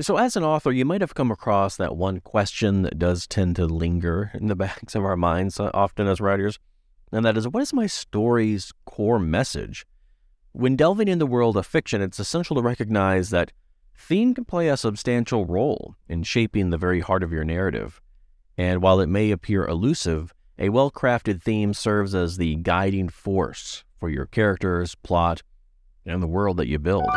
So, as an author, you might have come across that one question that does tend to linger in the backs of our minds, uh, often as writers, and that is what is my story's core message? When delving in the world of fiction, it's essential to recognize that theme can play a substantial role in shaping the very heart of your narrative. And while it may appear elusive, a well crafted theme serves as the guiding force for your characters, plot, and the world that you build.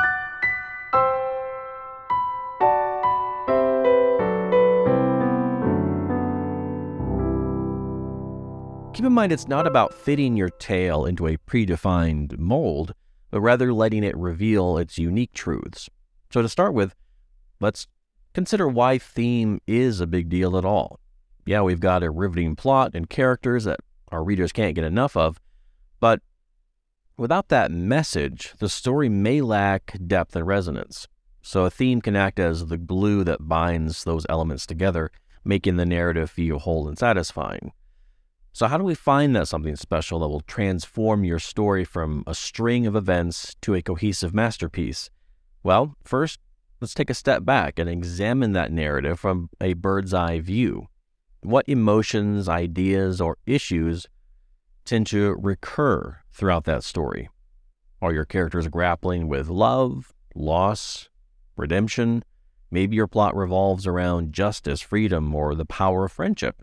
Keep in mind, it's not about fitting your tale into a predefined mold, but rather letting it reveal its unique truths. So, to start with, let's consider why theme is a big deal at all. Yeah, we've got a riveting plot and characters that our readers can't get enough of, but without that message, the story may lack depth and resonance. So, a theme can act as the glue that binds those elements together, making the narrative feel whole and satisfying. So, how do we find that something special that will transform your story from a string of events to a cohesive masterpiece? Well, first, let's take a step back and examine that narrative from a bird's eye view. What emotions, ideas, or issues tend to recur throughout that story? Are your characters grappling with love, loss, redemption? Maybe your plot revolves around justice, freedom, or the power of friendship.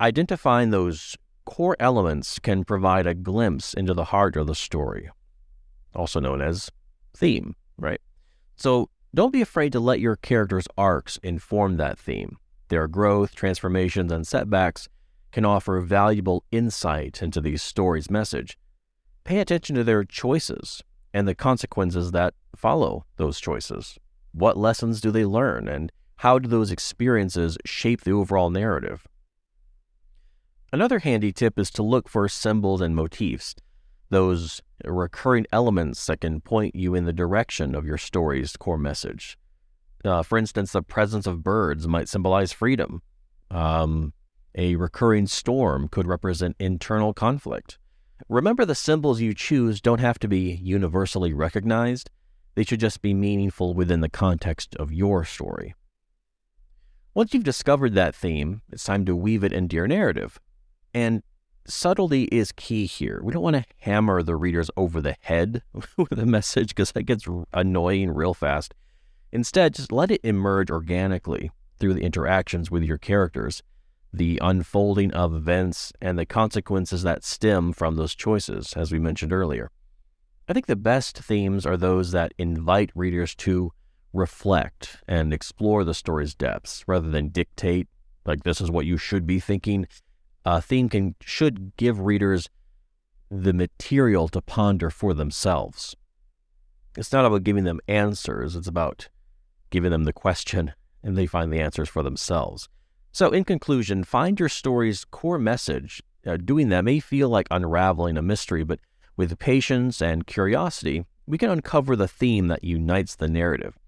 Identifying those core elements can provide a glimpse into the heart of the story, also known as theme, right? So don't be afraid to let your characters' arcs inform that theme. Their growth, transformations, and setbacks can offer valuable insight into the story's message. Pay attention to their choices and the consequences that follow those choices. What lessons do they learn, and how do those experiences shape the overall narrative? Another handy tip is to look for symbols and motifs, those recurring elements that can point you in the direction of your story's core message. Uh, for instance, the presence of birds might symbolize freedom. Um, a recurring storm could represent internal conflict. Remember, the symbols you choose don't have to be universally recognized, they should just be meaningful within the context of your story. Once you've discovered that theme, it's time to weave it into your narrative. And subtlety is key here. We don't want to hammer the readers over the head with a message because that gets annoying real fast. Instead, just let it emerge organically through the interactions with your characters, the unfolding of events, and the consequences that stem from those choices, as we mentioned earlier. I think the best themes are those that invite readers to reflect and explore the story's depths rather than dictate, like, this is what you should be thinking uh, theme can should give readers the material to ponder for themselves. It's not about giving them answers, it's about giving them the question and they find the answers for themselves. So, in conclusion, find your story's core message. Uh, doing that may feel like unraveling a mystery, but with patience and curiosity, we can uncover the theme that unites the narrative.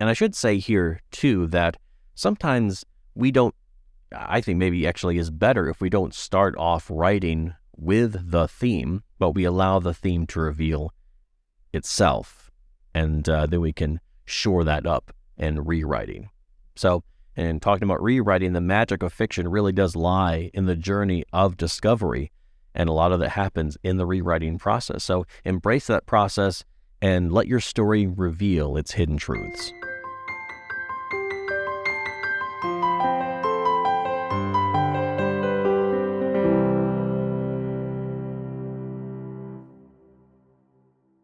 And I should say here, too, that sometimes we don't I think maybe actually is better if we don't start off writing with the theme, but we allow the theme to reveal itself. And uh, then we can shore that up in rewriting. So, and talking about rewriting, the magic of fiction really does lie in the journey of discovery. And a lot of that happens in the rewriting process. So embrace that process and let your story reveal its hidden truths.